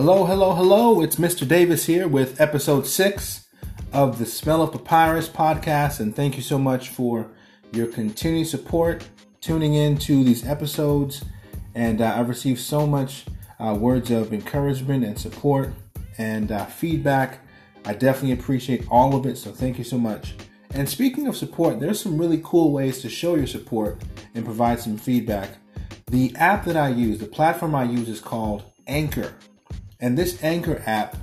Hello, hello, hello. It's Mr. Davis here with episode six of the Smell of Papyrus podcast. And thank you so much for your continued support, tuning in to these episodes. And uh, I've received so much uh, words of encouragement and support and uh, feedback. I definitely appreciate all of it. So thank you so much. And speaking of support, there's some really cool ways to show your support and provide some feedback. The app that I use, the platform I use is called Anchor. And this Anchor app,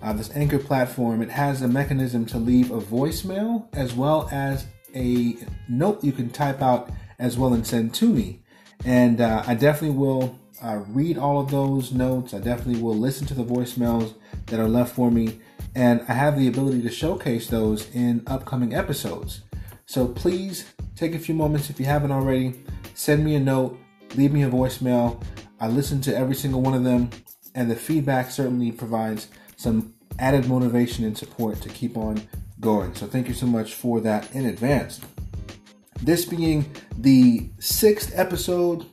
uh, this Anchor platform, it has a mechanism to leave a voicemail as well as a note you can type out as well and send to me. And uh, I definitely will uh, read all of those notes. I definitely will listen to the voicemails that are left for me. And I have the ability to showcase those in upcoming episodes. So please take a few moments if you haven't already. Send me a note, leave me a voicemail. I listen to every single one of them, and the feedback certainly provides some added motivation and support to keep on going. So thank you so much for that in advance. This being the sixth episode,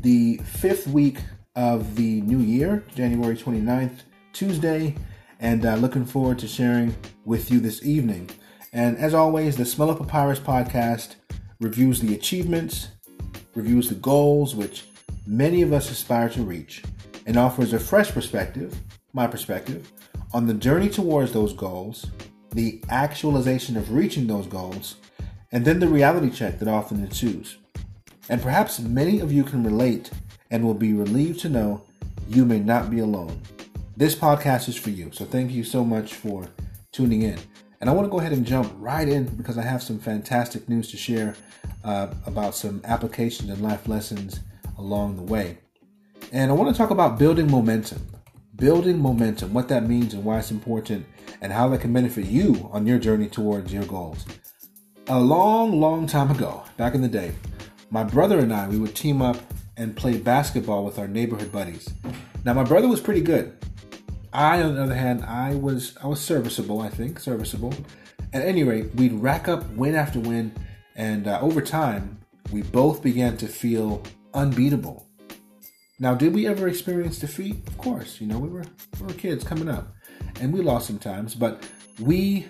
the fifth week of the new year, January 29th, Tuesday, and uh, looking forward to sharing with you this evening. And as always, the Smell of Papyrus podcast reviews the achievements, reviews the goals which many of us aspire to reach, and offers a fresh perspective, my perspective, on the journey towards those goals, the actualization of reaching those goals, and then the reality check that often ensues. And perhaps many of you can relate and will be relieved to know you may not be alone. This podcast is for you, so thank you so much for tuning in. And I want to go ahead and jump right in because I have some fantastic news to share uh, about some applications and life lessons along the way. And I want to talk about building momentum. Building momentum, what that means and why it's important, and how that can benefit you on your journey towards your goals. A long, long time ago, back in the day, my brother and I, we would team up and play basketball with our neighborhood buddies. Now, my brother was pretty good. I, on the other hand, I was I was serviceable. I think serviceable. At any rate, we'd rack up win after win, and uh, over time, we both began to feel unbeatable. Now, did we ever experience defeat? Of course. You know, we were we were kids coming up, and we lost sometimes, but we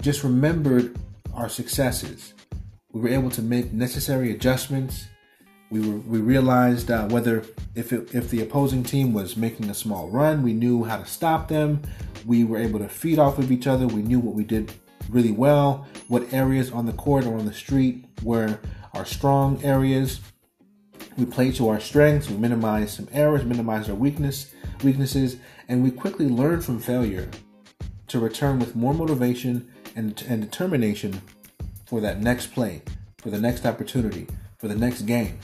just remembered our successes. We were able to make necessary adjustments. We were we realized uh, whether if it, if the opposing team was making a small run, we knew how to stop them. We were able to feed off of each other. We knew what we did really well, what areas on the court or on the street were our strong areas. We play to our strengths. We minimize some errors, minimize our weakness weaknesses, and we quickly learn from failure to return with more motivation and, and determination for that next play, for the next opportunity, for the next game.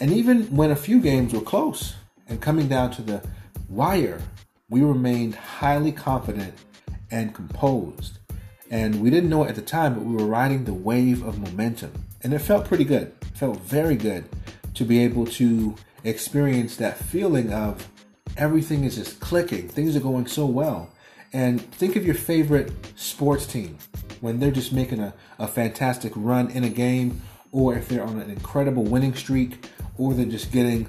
And even when a few games were close and coming down to the wire, we remained highly confident and composed. And we didn't know it at the time, but we were riding the wave of momentum. And it felt pretty good. It felt very good to be able to experience that feeling of everything is just clicking, things are going so well. And think of your favorite sports team when they're just making a, a fantastic run in a game, or if they're on an incredible winning streak, or they're just getting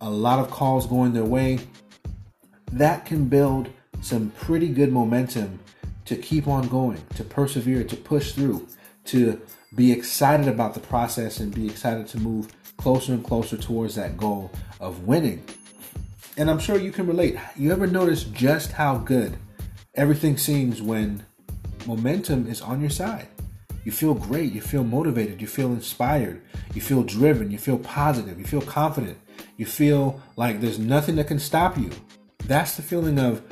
a lot of calls going their way. That can build some pretty good momentum to keep on going, to persevere, to push through, to be excited about the process and be excited to move closer and closer towards that goal of winning. And I'm sure you can relate. You ever notice just how good everything seems when momentum is on your side. You feel great, you feel motivated, you feel inspired, you feel driven, you feel positive, you feel confident, you feel like there's nothing that can stop you. That's the feeling of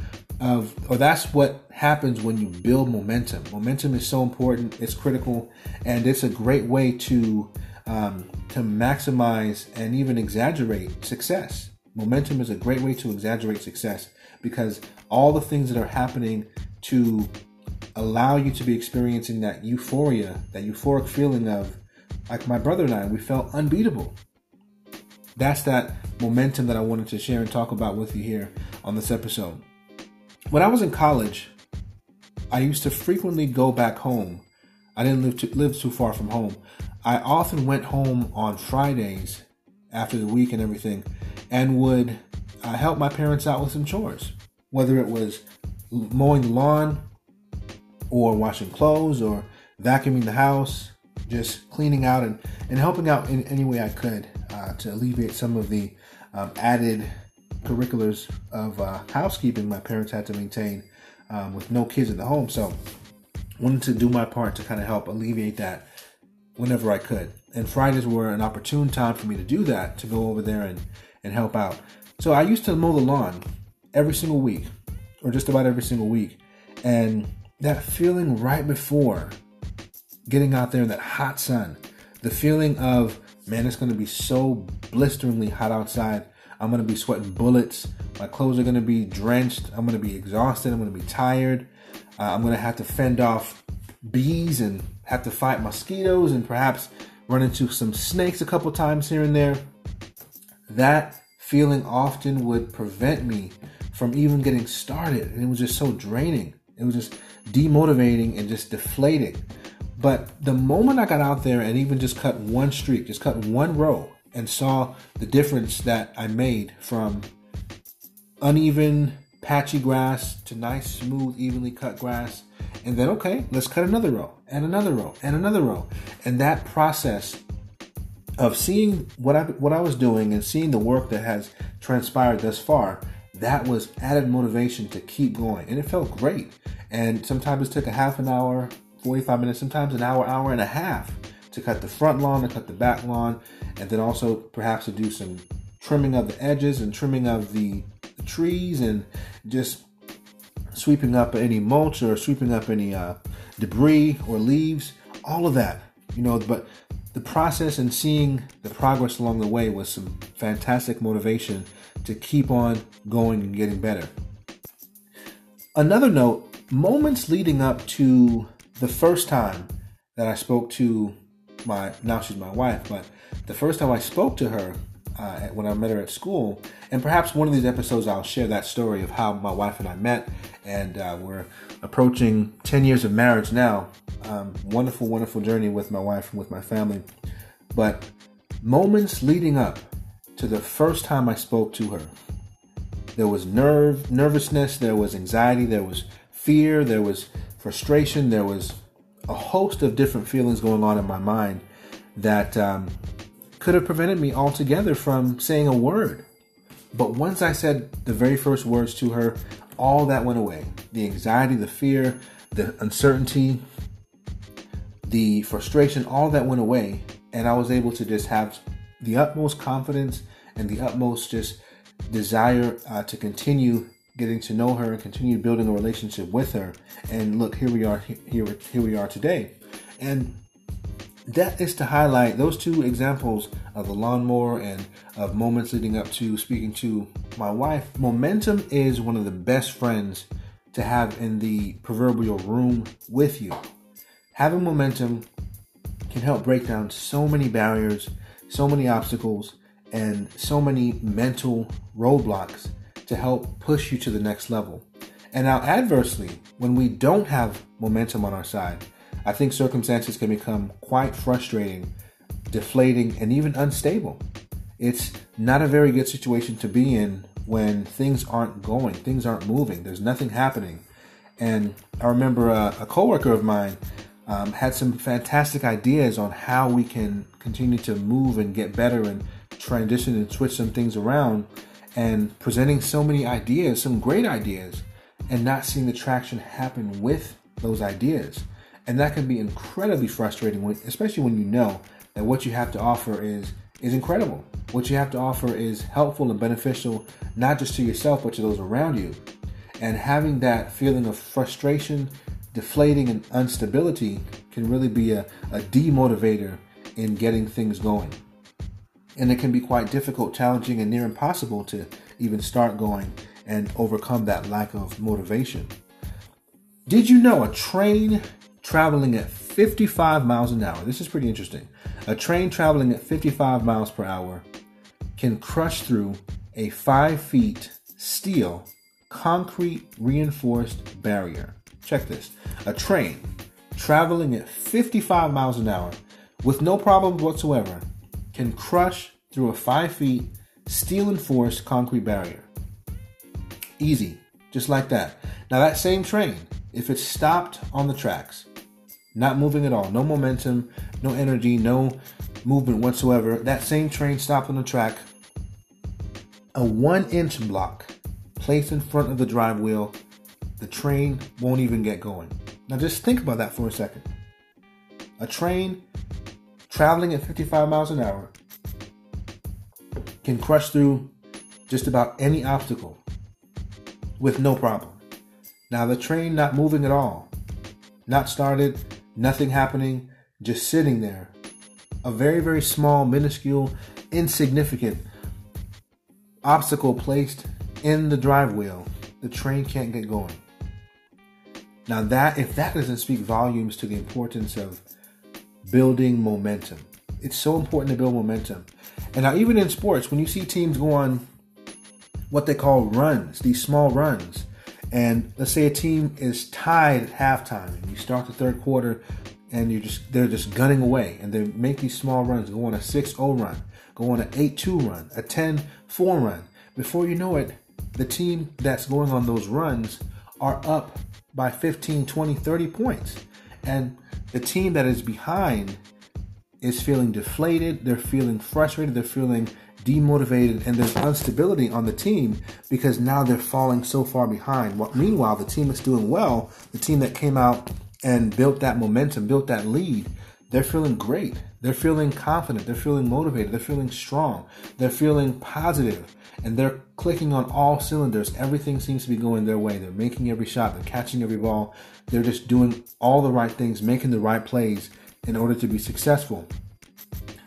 of or that's what happens when you build momentum. Momentum is so important, it's critical, and it's a great way to um, to maximize and even exaggerate success. Momentum is a great way to exaggerate success because all the things that are happening to allow you to be experiencing that euphoria, that euphoric feeling of, like my brother and I, we felt unbeatable. That's that momentum that I wanted to share and talk about with you here on this episode. When I was in college, I used to frequently go back home. I didn't live too, live too far from home. I often went home on Fridays after the week and everything, and would uh, help my parents out with some chores, whether it was mowing the lawn or washing clothes or vacuuming the house, just cleaning out and, and helping out in any way I could uh, to alleviate some of the um, added curriculars of uh, housekeeping my parents had to maintain um, with no kids in the home. So, wanted to do my part to kind of help alleviate that whenever I could. And Fridays were an opportune time for me to do that, to go over there and, and help out. So I used to mow the lawn every single week, or just about every single week. And that feeling right before getting out there in that hot sun, the feeling of, man, it's going to be so blisteringly hot outside. I'm going to be sweating bullets. My clothes are going to be drenched. I'm going to be exhausted. I'm going to be tired. Uh, I'm going to have to fend off bees and have to fight mosquitoes and perhaps run into some snakes a couple times here and there. That feeling often would prevent me from even getting started. And it was just so draining. It was just demotivating and just deflating. But the moment I got out there and even just cut one streak, just cut one row, and saw the difference that I made from uneven, patchy grass to nice, smooth, evenly cut grass, and then okay, let's cut another row and another row and another row, and that process of seeing what I what I was doing and seeing the work that has transpired thus far, that was added motivation to keep going, and it felt great. And sometimes it took a half an hour, 45 minutes, sometimes an hour, hour and a half to cut the front lawn, to cut the back lawn, and then also perhaps to do some trimming of the edges and trimming of the, the trees and just sweeping up any mulch or sweeping up any uh, debris or leaves, all of that, you know. But the process and seeing the progress along the way was some fantastic motivation to keep on going and getting better. Another note moments leading up to the first time that I spoke to my, now she's my wife, but the first time I spoke to her uh, when I met her at school, and perhaps one of these episodes I'll share that story of how my wife and I met, and uh, we're approaching 10 years of marriage now. Um, wonderful, wonderful journey with my wife and with my family. But moments leading up to the first time I spoke to her, there was nerve, nervousness, there was anxiety, there was fear, there was frustration, there was a host of different feelings going on in my mind that um, could have prevented me altogether from saying a word. But once I said the very first words to her, all that went away. The anxiety, the fear, the uncertainty, the frustration, all that went away. And I was able to just have the utmost confidence and the utmost just desire uh, to continue getting to know her and continue building a relationship with her. And look, here we are, here, here we are today. And that is to highlight those two examples of the lawnmower and of moments leading up to speaking to my wife. Momentum is one of the best friends to have in the proverbial room with you. Having momentum can help break down so many barriers, so many obstacles, and so many mental roadblocks to help push you to the next level. And now, adversely, when we don't have momentum on our side, I think circumstances can become quite frustrating, deflating, and even unstable. It's not a very good situation to be in when things aren't going, things aren't moving, there's nothing happening. And I remember a, a coworker of mine um, had some fantastic ideas on how we can continue to move and get better and transition and switch some things around and presenting so many ideas, some great ideas, and not seeing the traction happen with those ideas. And that can be incredibly frustrating, when, especially when you know that what you have to offer is is incredible. What you have to offer is helpful and beneficial, not just to yourself, but to those around you. And having that feeling of frustration, deflating, and instability can really be a, a demotivator in getting things going and it can be quite difficult, challenging, and near impossible to even start going and overcome that lack of motivation. Did you know a train traveling at 55 miles an hour? This is pretty interesting. A train traveling at 55 miles per hour can crush through a 5 feet steel concrete reinforced barrier. Check this. A train traveling at 55 miles an hour with no problem whatsoever can crush through a 5 feet steel enforced concrete barrier. Easy, just like that. Now, that same train, if it's stopped on the tracks, not moving at all, no momentum, no energy, no movement whatsoever, that same train stopped on the track, a one inch block placed in front of the drive wheel, the train won't even get going. Now, just think about that for a second. A train traveling at 55 miles an hour can crush through just about any obstacle with no problem. Now, the train not moving at all, not started, nothing happening, just sitting there. A very, very small, minuscule, insignificant obstacle placed in the drive wheel. The train can't get going. Now that if that doesn't speak volumes to the importance of building momentum. It's so important to build momentum. And now even in sports, when you see teams go on what they call runs, these small runs, and let's say a team is tied at halftime and you start the third quarter and you just they're just gunning away and they make these small runs, go on a 6-0 run, go on an 8-2 run, a 10-4 run. Before you know it, the team that's going on those runs are up by 15, 20, 30 points. And the team that is behind is feeling deflated, they're feeling frustrated, they're feeling demotivated, and there's instability on the team because now they're falling so far behind. Meanwhile, the team that's doing well, the team that came out and built that momentum, built that lead, they're feeling great. They're feeling confident. They're feeling motivated. They're feeling strong. They're feeling positive, and they're clicking on all cylinders. Everything seems to be going their way. They're making every shot. They're catching every ball. They're just doing all the right things, making the right plays in order to be successful.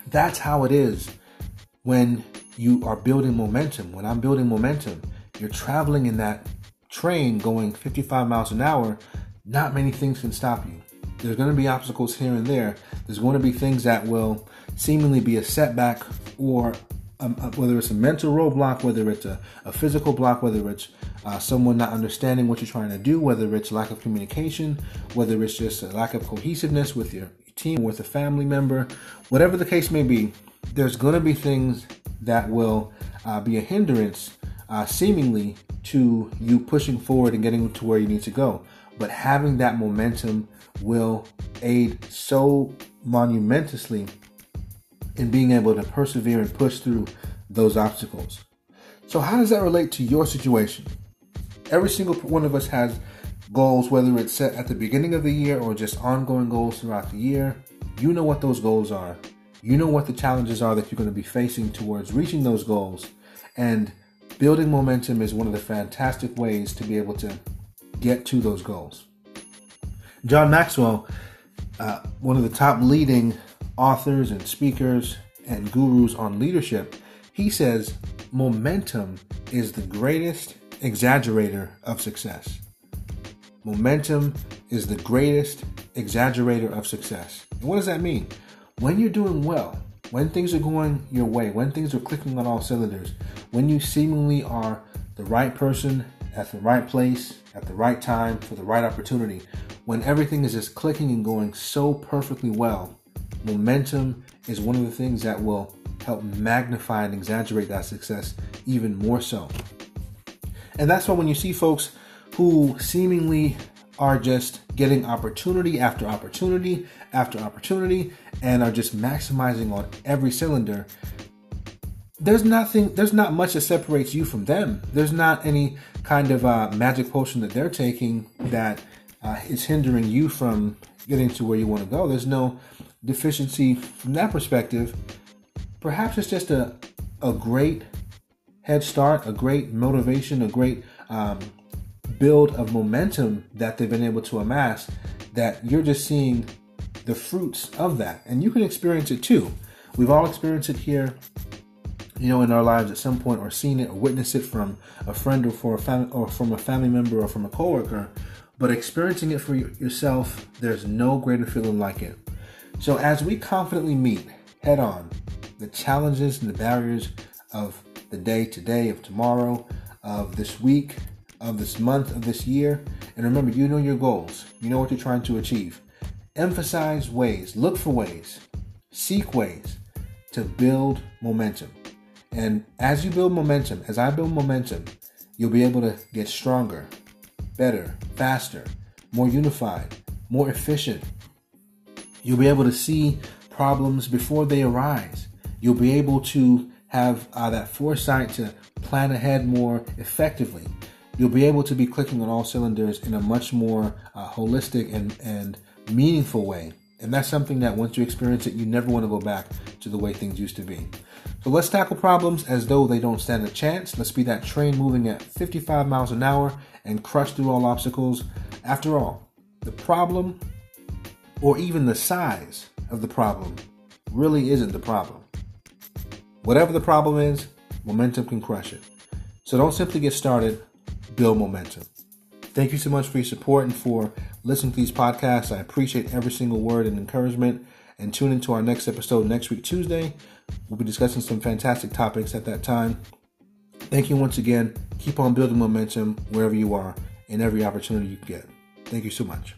That's how it is when you are building momentum. When I'm building momentum, you're traveling in that train going 55 miles an hour. Not many things can stop you. There's going to be obstacles here and there. There's going to be things that will seemingly be a setback or um, uh, whether it's a mental roadblock, whether it's a, a physical block, whether it's uh, someone not understanding what you're trying to do, whether it's lack of communication, whether it's just a lack of cohesiveness with your team, with a family member, whatever the case may be, there's going to be things that will uh, be a hindrance, uh, seemingly, to you pushing forward and getting to where you need to go. But having that momentum will aid so monumentously in being able to persevere and push through those obstacles. So, how does that relate to your situation? Every single one of us has goals, whether it's set at the beginning of the year or just ongoing goals throughout the year. You know what those goals are. You know what the challenges are that you're going to be facing towards reaching those goals. And building momentum is one of the fantastic ways to be able to get to those goals. John Maxwell, uh, one of the top leading authors and speakers and gurus on leadership, he says momentum is the greatest exaggerator of success. Momentum is the greatest exaggerator of success. And what does that mean? When you're doing well, when things are going your way, when things are clicking on all cylinders, when you seemingly are the right person at the right place, at the right time, for the right opportunity, when everything is just clicking and going so perfectly well, momentum is one of the things that will help magnify and exaggerate that success even more so. And that's why when you see folks who seemingly are just getting opportunity after opportunity after opportunity and are just maximizing on every cylinder, there's nothing, there's not much that separates you from them. There's not any kind of uh, magic potion that they're taking that uh, is hindering you from getting to where you want to go. There's no deficiency from that perspective, perhaps it's just a, a great head start, a great motivation, a great um, build of momentum that they've been able to amass that you're just seeing the fruits of that. And you can experience it too. We've all experienced it here, you know, in our lives at some point, or seen it or witnessed it from a friend or, for a or from a family member or from a coworker. But experiencing it for yourself, there's no greater feeling like it. So, as we confidently meet head on the challenges and the barriers of the day today, of tomorrow, of this week, of this month, of this year, and remember, you know your goals, you know what you're trying to achieve. Emphasize ways, look for ways, seek ways to build momentum. And as you build momentum, as I build momentum, You'll be able to get stronger, better, faster, more unified, more efficient. You'll be able to see problems before they arise. You'll be able to have uh, that foresight to plan ahead more effectively. You'll be able to be clicking on all cylinders in a much more uh, holistic and, and meaningful way. And that's something that once you experience it, you never want to go back to the way things used to be. So let's tackle problems as though they don't stand a chance. Let's be that train moving at 55 miles an hour and crush through all obstacles. After all, the problem or even the size of the problem really isn't the problem. Whatever the problem is, momentum can crush it. So don't simply get started, build momentum. Thank you so much for your support and for listening to these podcasts. I appreciate every single word and encouragement. And tune into our next episode next week, Tuesday. We'll be discussing some fantastic topics at that time. Thank you once again. Keep on building momentum wherever you are and every opportunity you get. Thank you so much.